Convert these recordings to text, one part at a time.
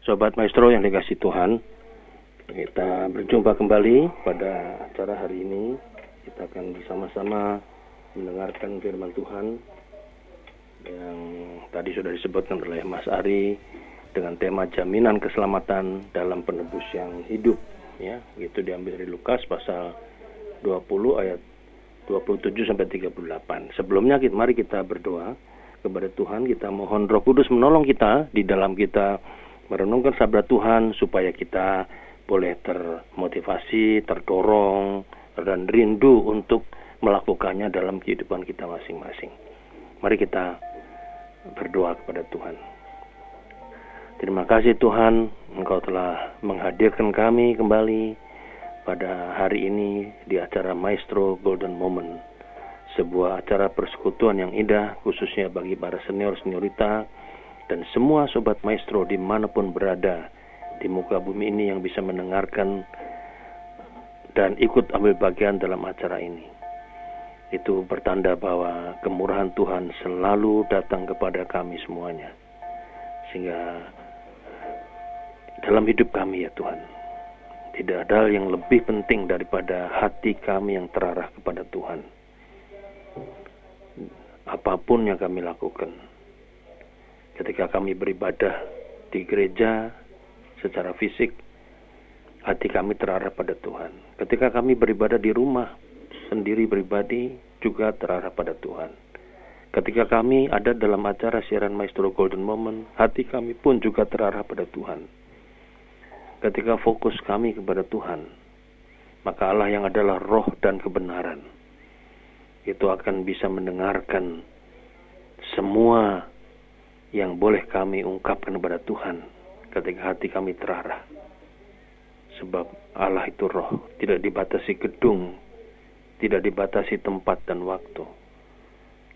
Sobat Maestro yang dikasih Tuhan, kita berjumpa kembali pada acara hari ini. Kita akan bersama-sama mendengarkan firman Tuhan yang tadi sudah disebutkan oleh Mas Ari dengan tema jaminan keselamatan dalam penebus yang hidup ya itu diambil dari Lukas pasal 20 ayat 27 sampai 38. Sebelumnya mari kita berdoa kepada Tuhan, kita mohon Roh Kudus menolong kita di dalam kita merenungkan sabda Tuhan supaya kita boleh termotivasi, terdorong, dan rindu untuk melakukannya dalam kehidupan kita masing-masing. Mari kita berdoa kepada Tuhan. Terima kasih Tuhan, Engkau telah menghadirkan kami kembali pada hari ini di acara Maestro Golden Moment. Sebuah acara persekutuan yang indah khususnya bagi para senior-seniorita dan semua sobat maestro di mana pun berada di muka bumi ini yang bisa mendengarkan dan ikut ambil bagian dalam acara ini. Itu bertanda bahwa kemurahan Tuhan selalu datang kepada kami semuanya. Sehingga dalam hidup kami ya Tuhan, tidak ada yang lebih penting daripada hati kami yang terarah kepada Tuhan. Apa pun yang kami lakukan, ketika kami beribadah di gereja secara fisik, hati kami terarah pada Tuhan. Ketika kami beribadah di rumah sendiri pribadi juga terarah pada Tuhan. Ketika kami ada dalam acara siaran Maestro Golden Moment, hati kami pun juga terarah pada Tuhan. Ketika fokus kami kepada Tuhan, maka Allah yang adalah roh dan kebenaran itu akan bisa mendengarkan semua yang boleh kami ungkapkan kepada Tuhan ketika hati kami terarah. Sebab Allah itu roh, tidak dibatasi gedung, tidak dibatasi tempat dan waktu.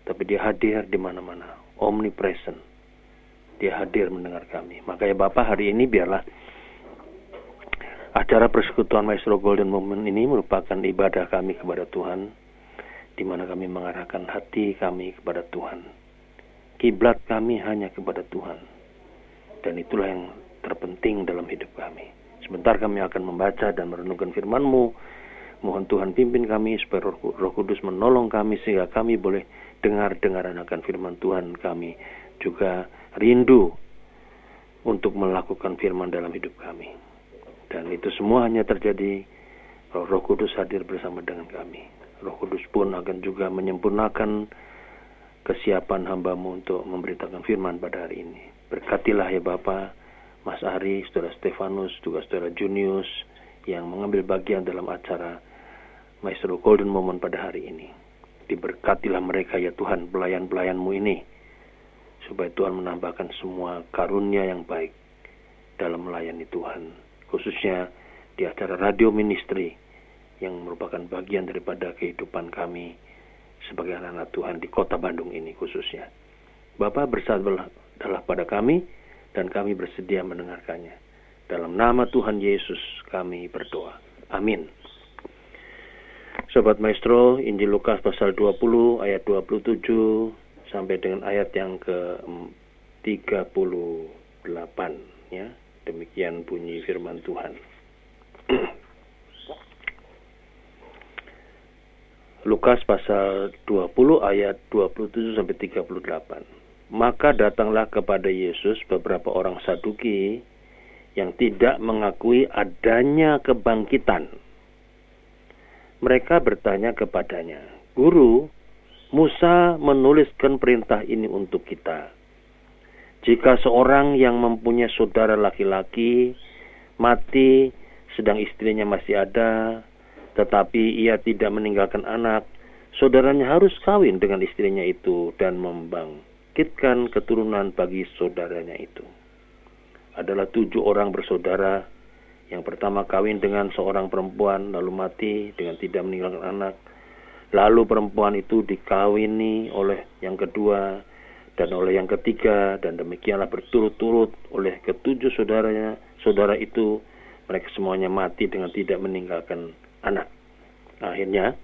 Tapi dia hadir di mana-mana, omnipresent. Dia hadir mendengar kami. Makanya Bapak hari ini biarlah acara persekutuan Maestro Golden Moment ini merupakan ibadah kami kepada Tuhan, di mana kami mengarahkan hati kami kepada Tuhan Kiblat kami hanya kepada Tuhan. Dan itulah yang terpenting dalam hidup kami. Sebentar kami akan membaca dan merenungkan firman-Mu. Mohon Tuhan pimpin kami supaya roh, Kudus menolong kami sehingga kami boleh dengar-dengaran akan firman Tuhan kami. Juga rindu untuk melakukan firman dalam hidup kami. Dan itu semua hanya terjadi roh Kudus hadir bersama dengan kami. Roh Kudus pun akan juga menyempurnakan kesiapan hambamu untuk memberitakan firman pada hari ini. Berkatilah ya Bapa, Mas Ari, Saudara Stefanus, juga Saudara Junius yang mengambil bagian dalam acara Maestro Golden Moment pada hari ini. Diberkatilah mereka ya Tuhan, pelayan-pelayanmu ini, supaya Tuhan menambahkan semua karunia yang baik dalam melayani Tuhan, khususnya di acara radio ministry yang merupakan bagian daripada kehidupan kami sebagai anak-anak Tuhan di kota Bandung ini khususnya. Bapak bersabarlah pada kami dan kami bersedia mendengarkannya. Dalam nama Tuhan Yesus kami berdoa. Amin. Sobat Maestro, Injil Lukas pasal 20 ayat 27 sampai dengan ayat yang ke 38 ya. Demikian bunyi firman Tuhan. Lukas pasal 20 ayat 27 sampai 38. Maka datanglah kepada Yesus beberapa orang Saduki yang tidak mengakui adanya kebangkitan. Mereka bertanya kepadanya, "Guru, Musa menuliskan perintah ini untuk kita. Jika seorang yang mempunyai saudara laki-laki mati sedang istrinya masih ada, tetapi ia tidak meninggalkan anak, saudaranya harus kawin dengan istrinya itu dan membangkitkan keturunan bagi saudaranya itu. Adalah tujuh orang bersaudara. Yang pertama kawin dengan seorang perempuan lalu mati dengan tidak meninggalkan anak. Lalu perempuan itu dikawini oleh yang kedua dan oleh yang ketiga dan demikianlah berturut-turut oleh ketujuh saudaranya saudara itu mereka semuanya mati dengan tidak meninggalkan anak. Akhirnya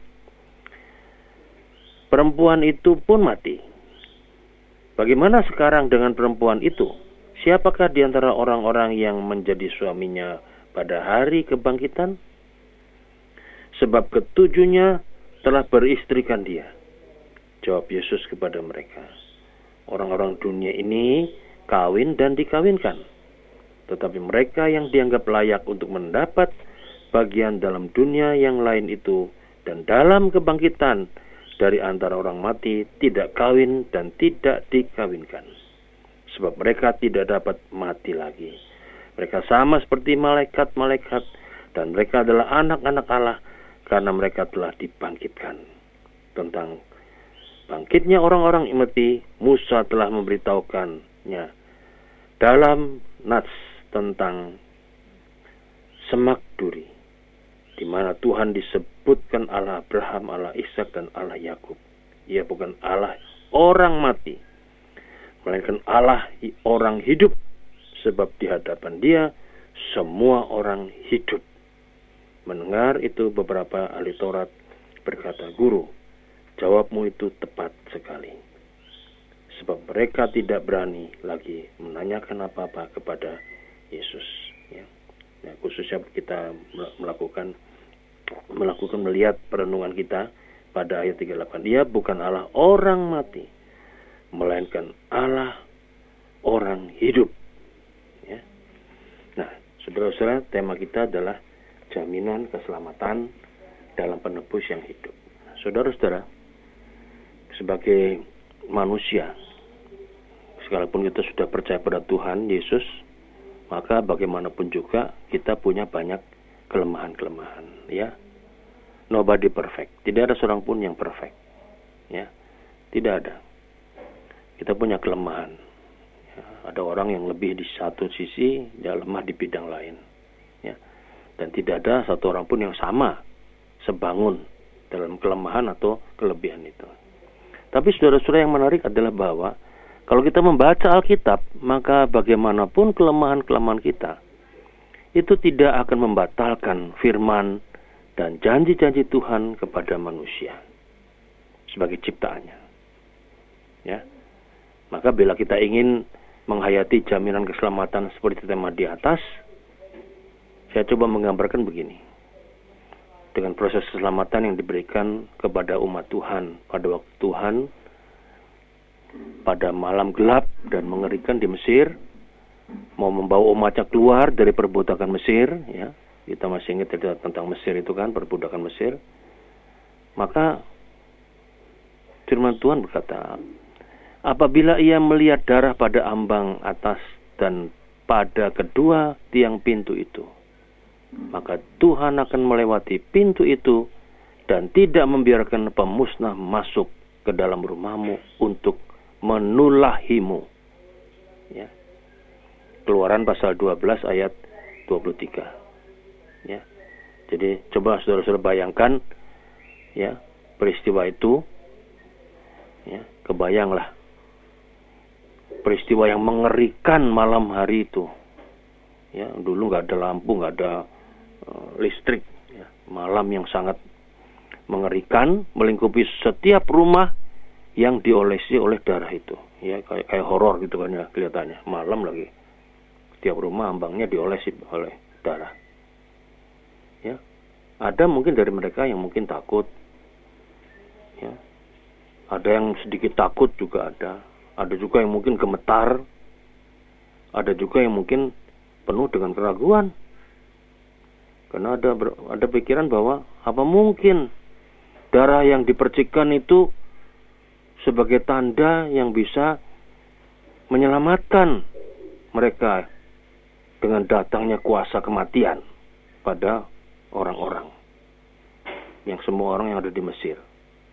perempuan itu pun mati. Bagaimana sekarang dengan perempuan itu? Siapakah di antara orang-orang yang menjadi suaminya pada hari kebangkitan? Sebab ketujuhnya telah beristrikan dia. Jawab Yesus kepada mereka. Orang-orang dunia ini kawin dan dikawinkan. Tetapi mereka yang dianggap layak untuk mendapat bagian dalam dunia yang lain itu dan dalam kebangkitan dari antara orang mati tidak kawin dan tidak dikawinkan sebab mereka tidak dapat mati lagi. Mereka sama seperti malaikat-malaikat dan mereka adalah anak-anak Allah karena mereka telah dibangkitkan. Tentang bangkitnya orang-orang imati, Musa telah memberitahukannya dalam Nats tentang semak duri, di mana Tuhan disebutkan Allah Abraham, Allah Ishak dan Allah Yakub. Ia bukan Allah orang mati, melainkan Allah orang hidup sebab di hadapan dia semua orang hidup. Mendengar itu beberapa ahli Taurat berkata, "Guru, jawabmu itu tepat sekali." Sebab mereka tidak berani lagi menanyakan apa-apa kepada Yesus. Ya. Nah, khususnya kita melakukan melakukan melihat perenungan kita pada ayat 38. Dia bukan Allah orang mati, melainkan Allah orang hidup. Ya. Nah, saudara-saudara, tema kita adalah jaminan keselamatan dalam penebus yang hidup. Saudara-saudara, sebagai manusia, sekalipun kita sudah percaya pada Tuhan Yesus, maka bagaimanapun juga kita punya banyak kelemahan-kelemahan, ya. Nobody perfect. Tidak ada seorang pun yang perfect. Ya. Tidak ada kita punya kelemahan. Ya, ada orang yang lebih di satu sisi, dia lemah di bidang lain. Ya. Dan tidak ada satu orang pun yang sama, sebangun dalam kelemahan atau kelebihan itu. Tapi saudara-saudara yang menarik adalah bahwa kalau kita membaca Alkitab, maka bagaimanapun kelemahan-kelemahan kita, itu tidak akan membatalkan firman dan janji-janji Tuhan kepada manusia sebagai ciptaannya. Ya. Maka bila kita ingin menghayati jaminan keselamatan seperti tema di atas, saya coba menggambarkan begini. Dengan proses keselamatan yang diberikan kepada umat Tuhan pada waktu Tuhan pada malam gelap dan mengerikan di Mesir, mau membawa umatnya keluar dari perbudakan Mesir, ya. Kita masih ingat tentang Mesir itu kan perbudakan Mesir, maka firman Tuhan berkata, Apabila ia melihat darah pada ambang atas dan pada kedua tiang pintu itu, maka Tuhan akan melewati pintu itu dan tidak membiarkan pemusnah masuk ke dalam rumahmu untuk menulahimu. Ya. Keluaran pasal 12 ayat 23. Ya. Jadi coba saudara-saudara bayangkan ya peristiwa itu ya kebayanglah peristiwa yang mengerikan malam hari itu. Ya, dulu nggak ada lampu, nggak ada uh, listrik. Ya. Malam yang sangat mengerikan, melingkupi setiap rumah yang diolesi oleh darah itu. Ya, kayak kayak horor gitu kan ya kelihatannya. Malam lagi. Setiap rumah ambangnya diolesi oleh darah. Ya. Ada mungkin dari mereka yang mungkin takut. Ya. Ada yang sedikit takut juga ada ada juga yang mungkin gemetar, ada juga yang mungkin penuh dengan keraguan. Karena ada ada pikiran bahwa apa mungkin darah yang dipercikan itu sebagai tanda yang bisa menyelamatkan mereka dengan datangnya kuasa kematian pada orang-orang. Yang semua orang yang ada di Mesir.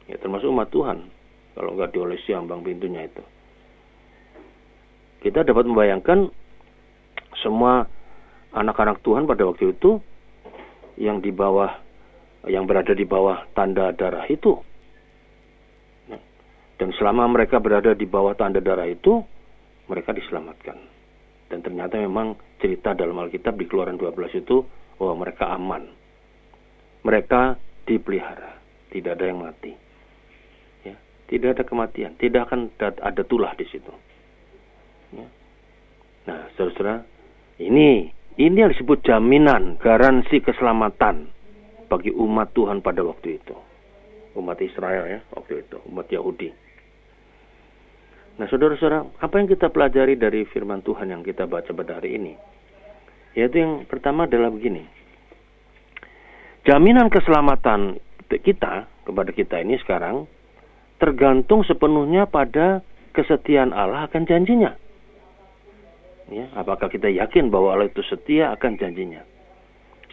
Ya termasuk umat Tuhan. Kalau nggak diolesi ambang pintunya itu. Kita dapat membayangkan semua anak-anak Tuhan pada waktu itu yang di bawah yang berada di bawah tanda darah itu. Dan selama mereka berada di bawah tanda darah itu, mereka diselamatkan. Dan ternyata memang cerita dalam Alkitab di Keluaran 12 itu, oh mereka aman. Mereka dipelihara, tidak ada yang mati. Ya, tidak ada kematian, tidak akan ada tulah di situ. Ya. Nah, saudara-saudara, ini ini yang disebut jaminan, garansi keselamatan bagi umat Tuhan pada waktu itu. Umat Israel ya, waktu itu, umat Yahudi. Nah, saudara-saudara, apa yang kita pelajari dari firman Tuhan yang kita baca pada hari ini? Yaitu yang pertama adalah begini. Jaminan keselamatan kita kepada kita ini sekarang tergantung sepenuhnya pada kesetiaan Allah akan janjinya. Ya, apakah kita yakin bahwa Allah itu setia akan janjinya?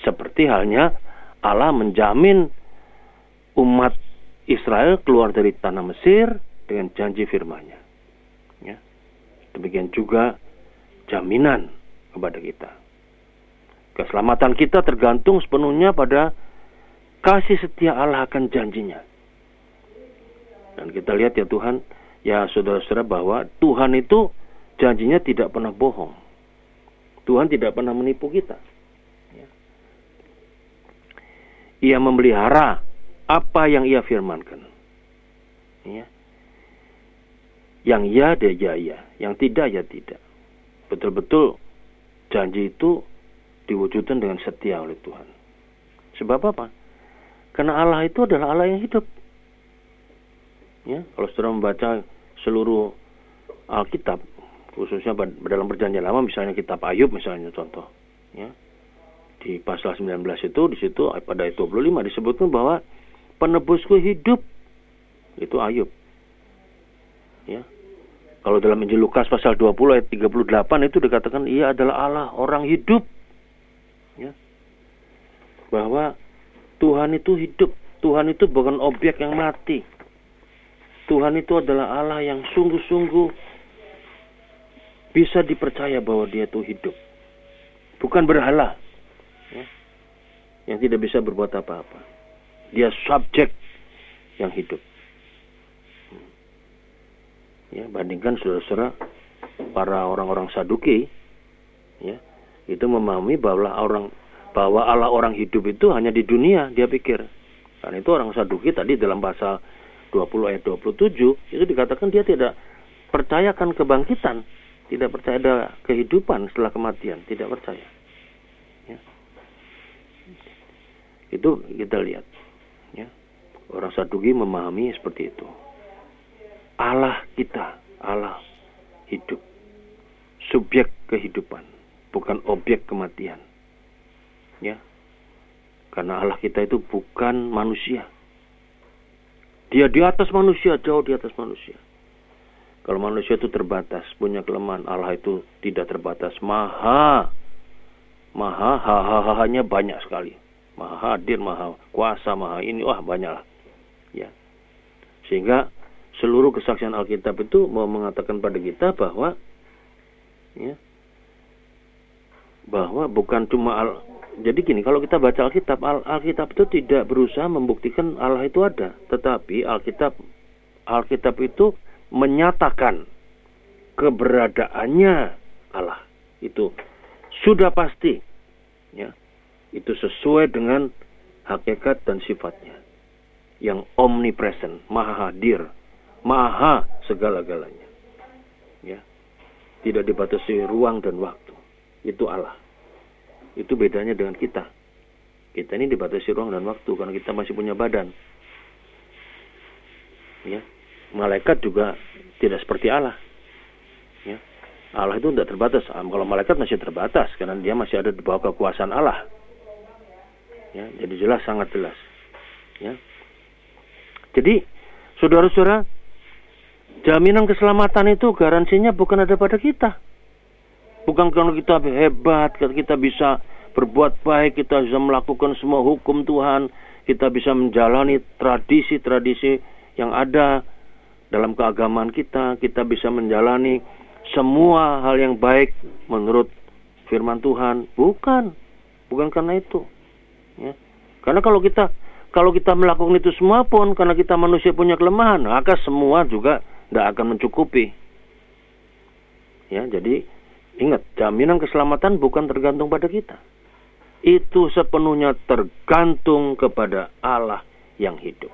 Seperti halnya Allah menjamin umat Israel keluar dari tanah Mesir dengan janji firman-Nya. Demikian juga jaminan kepada kita. Keselamatan kita tergantung sepenuhnya pada kasih setia Allah akan janjinya. Dan kita lihat ya Tuhan, ya saudara-saudara bahwa Tuhan itu janjinya tidak pernah bohong. Tuhan tidak pernah menipu kita. Ya. Ia memelihara apa yang ia firmankan. Ya. Yang ya dia ya ya, yang tidak ya tidak. Betul-betul janji itu diwujudkan dengan setia oleh Tuhan. Sebab apa? Karena Allah itu adalah Allah yang hidup. Ya, kalau saudara membaca seluruh Alkitab, khususnya dalam perjanjian lama misalnya kitab Ayub misalnya contoh ya di pasal 19 itu di situ pada ayat 25 disebutkan bahwa penebusku hidup itu Ayub ya kalau dalam Injil Lukas pasal 20 ayat 38 itu dikatakan ia adalah Allah orang hidup ya bahwa Tuhan itu hidup Tuhan itu bukan objek yang mati Tuhan itu adalah Allah yang sungguh-sungguh bisa dipercaya bahwa dia itu hidup. Bukan berhala. Ya, yang tidak bisa berbuat apa-apa. Dia subjek yang hidup. Ya, bandingkan saudara-saudara para orang-orang Saduki, ya, itu memahami bahwa orang bahwa Allah orang hidup itu hanya di dunia, dia pikir. Karena itu orang Saduki tadi dalam pasal 20 ayat 27 itu dikatakan dia tidak percayakan kebangkitan tidak percaya ada kehidupan setelah kematian, tidak percaya. Ya. Itu kita lihat. Ya. Orang Saduki memahami seperti itu. Allah kita, Allah hidup. Subjek kehidupan, bukan objek kematian. Ya. Karena Allah kita itu bukan manusia. Dia di atas manusia, jauh di atas manusia. Kalau manusia itu terbatas, punya kelemahan, Allah itu tidak terbatas. Maha, maha, ha hanya banyak sekali. Maha hadir, maha kuasa, maha ini, wah banyak lah. Ya. Sehingga seluruh kesaksian Alkitab itu mau mengatakan pada kita bahwa ya, bahwa bukan cuma al, jadi gini kalau kita baca Alkitab Al, Alkitab itu tidak berusaha membuktikan Allah itu ada tetapi Alkitab Alkitab itu menyatakan keberadaannya Allah itu. Sudah pasti ya itu sesuai dengan hakikat dan sifatnya. Yang omnipresent maha hadir maha segala-galanya ya tidak dibatasi ruang dan waktu itu Allah itu bedanya dengan kita kita ini dibatasi ruang dan waktu karena kita masih punya badan ya malaikat juga tidak seperti Allah. Ya. Allah itu tidak terbatas. Kalau malaikat masih terbatas karena dia masih ada di bawah kekuasaan Allah. Ya, jadi jelas sangat jelas. Ya. Jadi saudara-saudara, jaminan keselamatan itu garansinya bukan ada pada kita. Bukan kalau kita hebat, kita bisa berbuat baik, kita bisa melakukan semua hukum Tuhan, kita bisa menjalani tradisi-tradisi yang ada dalam keagamaan kita, kita bisa menjalani semua hal yang baik menurut firman Tuhan. Bukan, bukan karena itu. Ya. Karena kalau kita kalau kita melakukan itu semua pun karena kita manusia punya kelemahan, maka semua juga tidak akan mencukupi. Ya, jadi ingat, jaminan keselamatan bukan tergantung pada kita. Itu sepenuhnya tergantung kepada Allah yang hidup.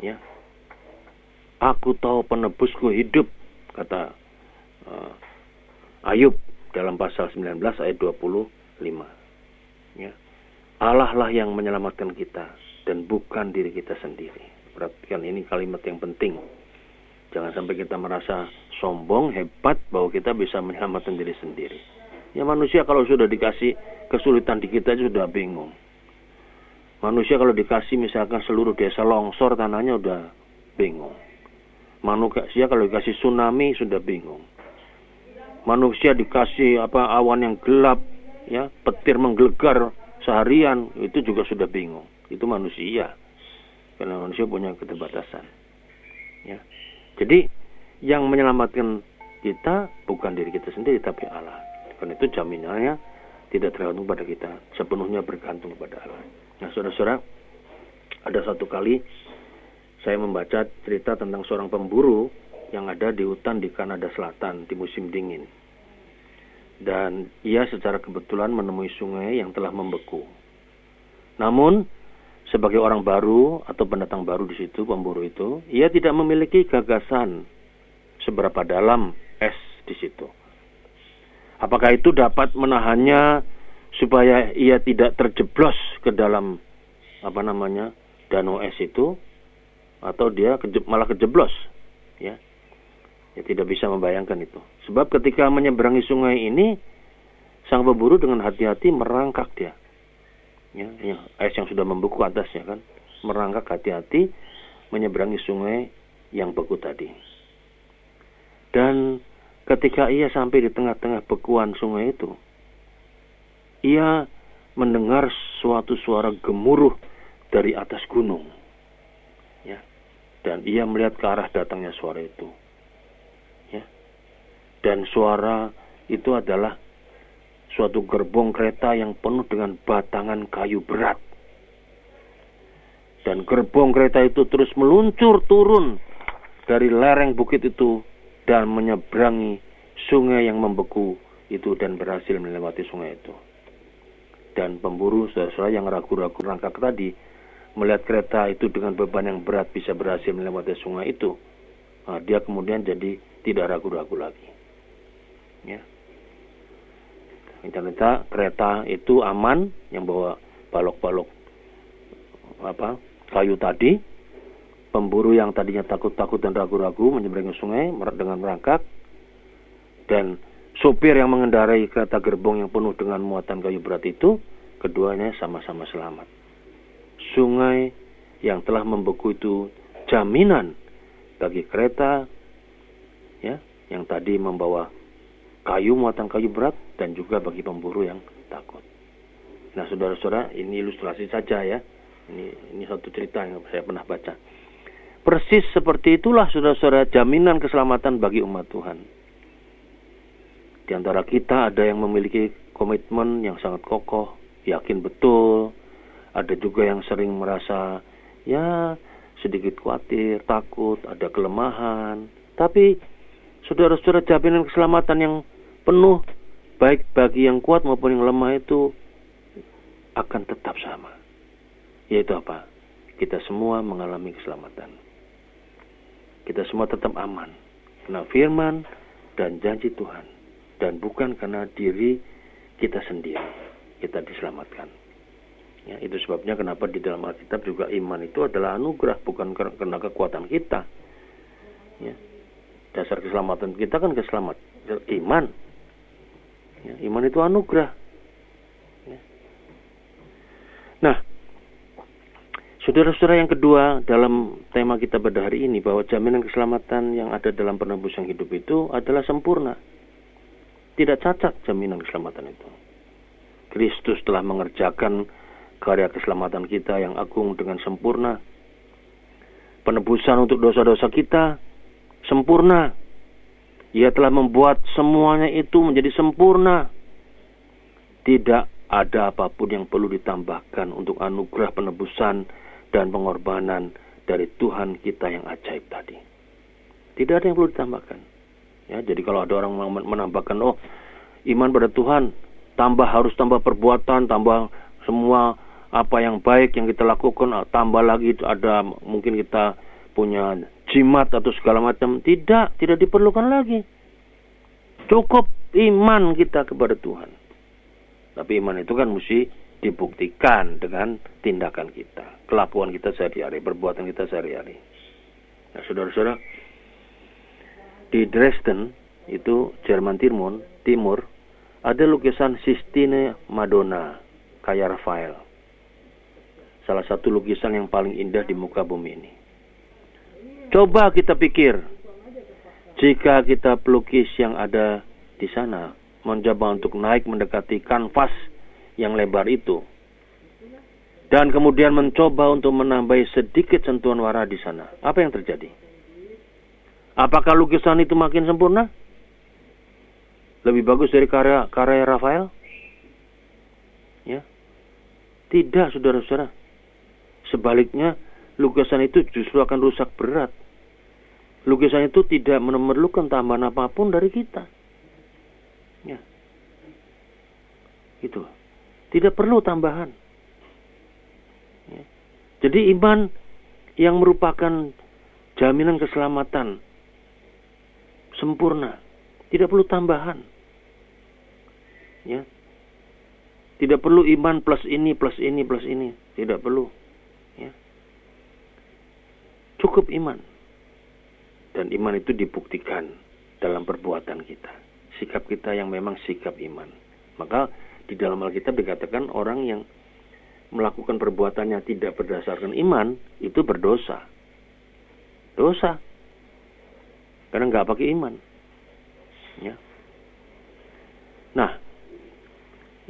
Ya. Aku tahu penebusku hidup, kata uh, Ayub dalam pasal 19 ayat 25. Ya. Allah lah yang menyelamatkan kita dan bukan diri kita sendiri. Perhatikan ini kalimat yang penting. Jangan sampai kita merasa sombong, hebat bahwa kita bisa menyelamatkan diri sendiri. Ya manusia kalau sudah dikasih kesulitan di kita sudah bingung. Manusia kalau dikasih misalkan seluruh desa longsor tanahnya udah bingung. Manusia kalau dikasih tsunami sudah bingung. Manusia dikasih apa awan yang gelap, ya petir menggelegar seharian itu juga sudah bingung. Itu manusia. Karena manusia punya keterbatasan. Ya. Jadi yang menyelamatkan kita bukan diri kita sendiri tapi Allah. Karena itu jaminannya tidak tergantung pada kita, sepenuhnya bergantung kepada Allah. Nah, saudara-saudara, ada satu kali saya membaca cerita tentang seorang pemburu yang ada di hutan di Kanada Selatan di musim dingin. Dan ia secara kebetulan menemui sungai yang telah membeku. Namun, sebagai orang baru atau pendatang baru di situ, pemburu itu, ia tidak memiliki gagasan seberapa dalam es di situ. Apakah itu dapat menahannya supaya ia tidak terjeblos ke dalam apa namanya danau es itu? Atau dia keje, malah kejeblos ya? Ya tidak bisa membayangkan itu. Sebab ketika menyeberangi sungai ini sang pemburu dengan hati-hati merangkak dia ya, ya. Es yang sudah membeku atasnya kan. Merangkak hati-hati menyeberangi sungai yang beku tadi. Dan ketika ia sampai di tengah-tengah bekuan sungai itu ia mendengar suatu suara gemuruh dari atas gunung. Dan ia melihat ke arah datangnya suara itu. Ya. Dan suara itu adalah suatu gerbong kereta yang penuh dengan batangan kayu berat. Dan gerbong kereta itu terus meluncur turun dari lereng bukit itu dan menyeberangi sungai yang membeku itu dan berhasil melewati sungai itu. Dan pemburu saudara yang ragu-ragu rangkak tadi melihat kereta itu dengan beban yang berat bisa berhasil melewati sungai itu, nah, dia kemudian jadi tidak ragu-ragu lagi. Ya. Ternyata kereta itu aman yang bawa balok-balok apa kayu tadi. Pemburu yang tadinya takut-takut dan ragu-ragu menyeberangi sungai dengan merangkak dan sopir yang mengendarai kereta gerbong yang penuh dengan muatan kayu berat itu keduanya sama-sama selamat sungai yang telah membeku itu jaminan bagi kereta ya yang tadi membawa kayu muatan kayu berat dan juga bagi pemburu yang takut. Nah, saudara-saudara, ini ilustrasi saja ya. Ini ini satu cerita yang saya pernah baca. Persis seperti itulah saudara-saudara jaminan keselamatan bagi umat Tuhan. Di antara kita ada yang memiliki komitmen yang sangat kokoh, yakin betul ada juga yang sering merasa ya sedikit khawatir, takut, ada kelemahan. Tapi saudara-saudara jaminan keselamatan yang penuh baik bagi yang kuat maupun yang lemah itu akan tetap sama. Yaitu apa? Kita semua mengalami keselamatan. Kita semua tetap aman. Karena firman dan janji Tuhan. Dan bukan karena diri kita sendiri. Kita diselamatkan. Ya, itu sebabnya kenapa di dalam Alkitab juga iman itu adalah anugerah, bukan karena kekuatan kita. Ya. Dasar keselamatan kita kan keselamat iman. Ya, iman itu anugerah. Ya. Nah, saudara-saudara yang kedua dalam tema kita pada hari ini bahwa jaminan keselamatan yang ada dalam penebusan hidup itu adalah sempurna. Tidak cacat jaminan keselamatan itu. Kristus telah mengerjakan karya keselamatan kita yang agung dengan sempurna. Penebusan untuk dosa-dosa kita sempurna. Ia telah membuat semuanya itu menjadi sempurna. Tidak ada apa pun yang perlu ditambahkan untuk anugerah penebusan dan pengorbanan dari Tuhan kita yang ajaib tadi. Tidak ada yang perlu ditambahkan. Ya, jadi kalau ada orang menambahkan, oh iman pada Tuhan, tambah harus tambah perbuatan, tambah semua apa yang baik yang kita lakukan ah, tambah lagi ada mungkin kita punya jimat atau segala macam tidak tidak diperlukan lagi cukup iman kita kepada Tuhan. Tapi iman itu kan mesti dibuktikan dengan tindakan kita, kelakuan kita sehari-hari, perbuatan kita sehari-hari. Nah, saudara-saudara, di Dresden itu Jerman Timur, Timur ada lukisan Sistine Madonna kayak Rafael. Salah satu lukisan yang paling indah di muka bumi ini. Coba kita pikir, jika kita pelukis yang ada di sana mencoba untuk naik mendekati kanvas yang lebar itu, dan kemudian mencoba untuk menambahi sedikit sentuhan warna di sana, apa yang terjadi? Apakah lukisan itu makin sempurna? Lebih bagus dari karya karya Rafael? Ya. Tidak, saudara-saudara. Sebaliknya, lukisan itu justru akan rusak berat. Lukisan itu tidak memerlukan tambahan apa pun dari kita. Ya. Itu. Tidak perlu tambahan. Ya. Jadi iman yang merupakan jaminan keselamatan sempurna, tidak perlu tambahan. Ya. Tidak perlu iman plus ini plus ini plus ini, tidak perlu. Cukup iman. Dan iman itu dibuktikan dalam perbuatan kita. Sikap kita yang memang sikap iman. Maka di dalam Alkitab dikatakan orang yang melakukan perbuatannya tidak berdasarkan iman itu berdosa. Dosa. Karena nggak pakai iman. Ya. Nah,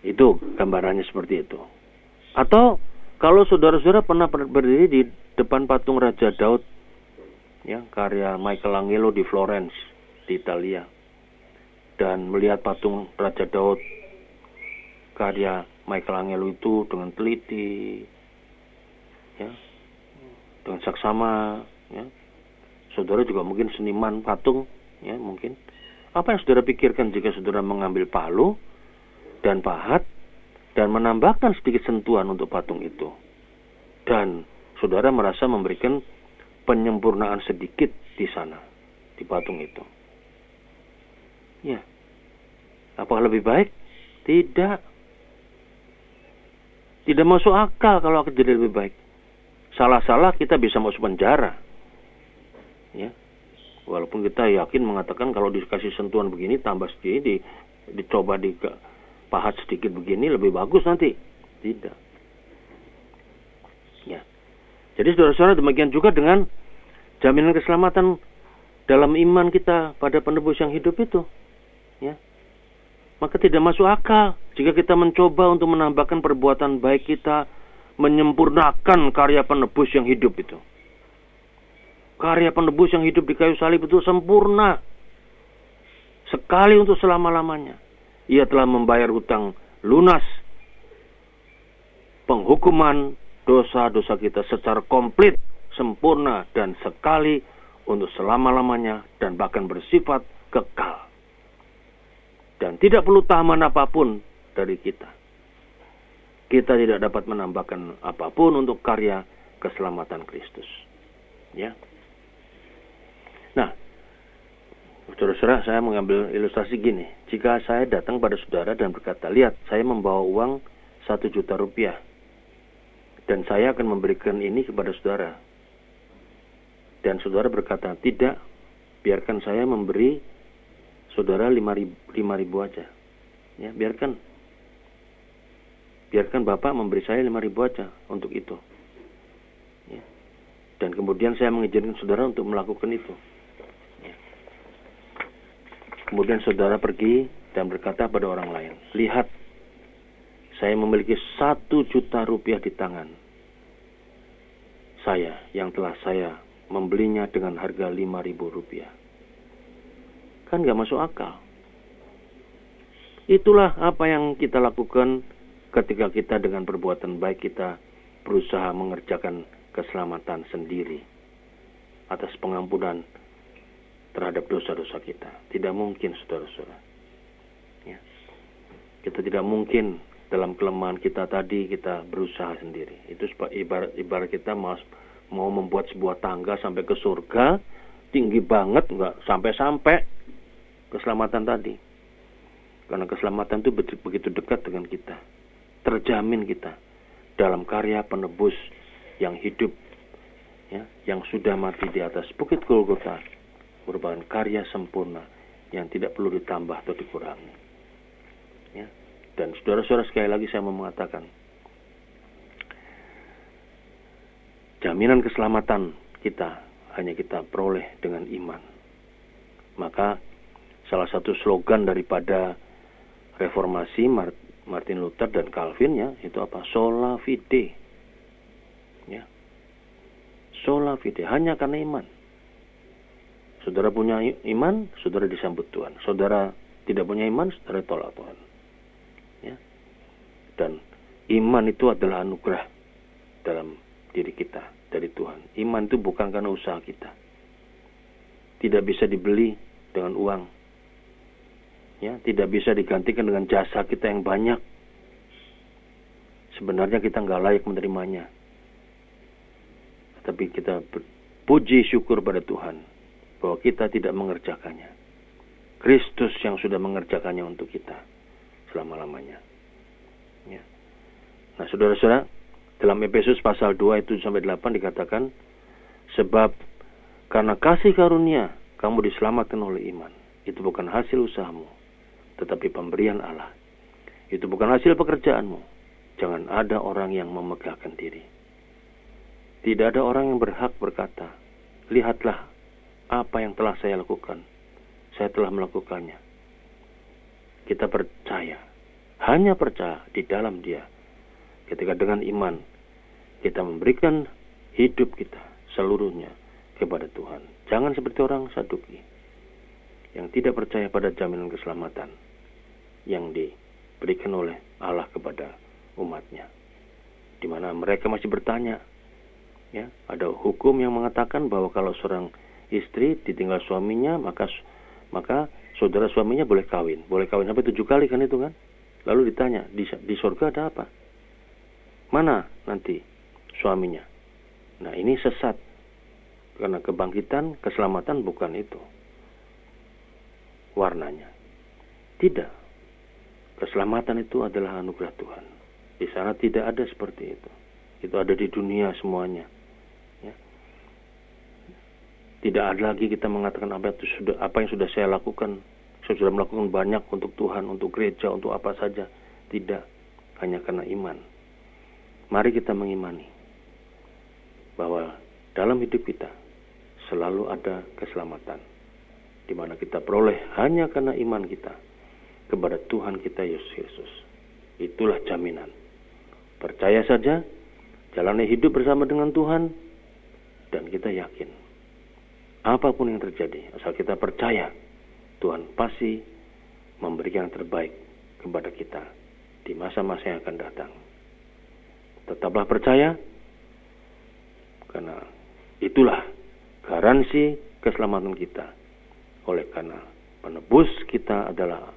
itu gambarannya seperti itu. Atau kalau saudara-saudara pernah berdiri di depan patung Raja Daud, ya karya Michelangelo di Florence, di Italia, dan melihat patung Raja Daud, karya Michelangelo itu dengan teliti, ya, dengan saksama, ya. Saudara juga mungkin seniman patung, ya mungkin. Apa yang saudara pikirkan jika saudara mengambil palu dan pahat dan menambahkan sedikit sentuhan untuk patung itu. Dan saudara merasa memberikan penyempurnaan sedikit di sana, di patung itu. Ya. Apakah lebih baik? Tidak. Tidak masuk akal kalau jadi lebih baik. Salah-salah kita bisa masuk penjara. Ya. Walaupun kita yakin mengatakan kalau dikasih sentuhan begini tambah sedikit di, dicoba di pahat sedikit begini lebih bagus nanti. Tidak. Ya. Jadi saudara-saudara demikian juga dengan jaminan keselamatan dalam iman kita pada penebus yang hidup itu. Ya. Maka tidak masuk akal jika kita mencoba untuk menambahkan perbuatan baik kita menyempurnakan karya penebus yang hidup itu. Karya penebus yang hidup di kayu salib itu sempurna. Sekali untuk selama-lamanya. Ia telah membayar hutang lunas penghukuman dosa-dosa kita secara komplit, sempurna, dan sekali untuk selama-lamanya dan bahkan bersifat kekal. Dan tidak perlu tahanan apa pun dari kita. Kita tidak dapat menambahkan apa pun untuk karya keselamatan Kristus. Ya. Nah, Saudara-saudara, saya mengambil ilustrasi gini. Jika saya datang pada saudara dan berkata, lihat, saya membawa uang satu juta rupiah. Dan saya akan memberikan ini kepada saudara. Dan saudara berkata, tidak, biarkan saya memberi saudara lima ribu, lima ribu aja. Ya, biarkan. Biarkan Bapak memberi saya lima ribu aja untuk itu. Ya. Dan kemudian saya mengizinkan saudara untuk melakukan itu. Kemudian saudara pergi dan berkata pada orang lain, lihat, saya memiliki satu juta rupiah di tangan. Saya yang telah saya membelinya dengan harga lima ribu rupiah. Kan gak masuk akal. Itulah apa yang kita lakukan ketika kita dengan perbuatan baik kita berusaha mengerjakan keselamatan sendiri atas pengampunan terhadap dosa-dosa kita. Tidak mungkin, saudara-saudara. Ya. Kita tidak mungkin dalam kelemahan kita tadi kita berusaha sendiri. Itu ibarat ibarat kita mau mau membuat sebuah tangga sampai ke surga tinggi banget nggak sampai-sampai keselamatan tadi. Karena keselamatan itu begitu dekat dengan kita. Terjamin kita dalam karya penebus yang hidup ya, yang sudah mati di atas bukit Golgota merupakan karya sempurna yang tidak perlu ditambah atau dikurangi. Ya. Dan saudara-saudara sekali lagi saya mau mengatakan jaminan keselamatan kita hanya kita peroleh dengan iman. Maka salah satu slogan daripada reformasi Martin Luther dan Calvin ya itu apa? Sola fide. Ya. Sola fide hanya karena iman. Saudara punya iman, saudara disambut Tuhan. Saudara tidak punya iman, saudara tolak Tuhan. Ya. Dan iman itu adalah anugerah dalam diri kita dari Tuhan. Iman itu bukan karena usaha kita. Tidak bisa dibeli dengan uang. Ya, tidak bisa digantikan dengan jasa kita yang banyak. Sebenarnya kita nggak layak menerimanya. Tapi kita puji syukur pada Tuhan bahwa kita tidak mengerjakannya. Kristus yang sudah mengerjakannya untuk kita selama-lamanya. Ya. Nah, saudara-saudara, dalam Efesus pasal 2 itu sampai 8 dikatakan sebab karena kasih karunia kamu diselamatkan oleh iman. Itu bukan hasil usahamu, tetapi pemberian Allah. Itu bukan hasil pekerjaanmu. Jangan ada orang yang memegahkan diri. Tidak ada orang yang berhak berkata, "Lihatlah apa yang telah saya lakukan. Saya telah melakukannya." Kita percaya, hanya percaya di dalam Dia ketika dengan iman kita memberikan hidup kita seluruhnya kepada Tuhan. Jangan seperti orang Saduki yang tidak percaya pada jaminan keselamatan yang diberikan oleh Allah kepada umatnya. Di mana mereka masih bertanya, ya, ada hukum yang mengatakan bahwa kalau seorang istri ditinggal suaminya, maka maka saudara suaminya boleh kawin, boleh kawin sampai tujuh kali kan itu kan? Lalu ditanya di di surga ada apa? Mana nanti suaminya? Nah ini sesat karena kebangkitan keselamatan bukan itu warnanya. Tidak. Keselamatan itu adalah anugerah Tuhan. Di sana tidak ada seperti itu. Itu ada di dunia semuanya. Tidak ada lagi kita mengatakan apa itu sudah apa yang sudah saya lakukan. Saya sudah melakukan banyak untuk Tuhan, untuk gereja, untuk apa saja. Tidak. Hanya karena iman Mari kita mengimani bahwa dalam hidup kita selalu ada keselamatan di mana kita peroleh hanya karena iman kita kepada Tuhan kita Yesus Kristus. Itulah jaminan. Percaya saja, jalani hidup bersama dengan Tuhan dan kita yakin apa pun yang terjadi asal kita percaya Tuhan pasti memberikan yang terbaik kepada kita di masa-masa yang akan datang. Tetaplah percaya, karena itulah garansi keselamatan kita. Oleh karena penebus kita adalah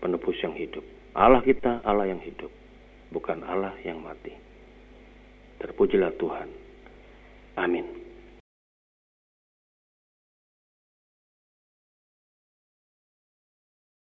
penebus yang hidup. Allah kita Allah yang hidup, bukan Allah yang mati. Terpujilah Tuhan. Amin.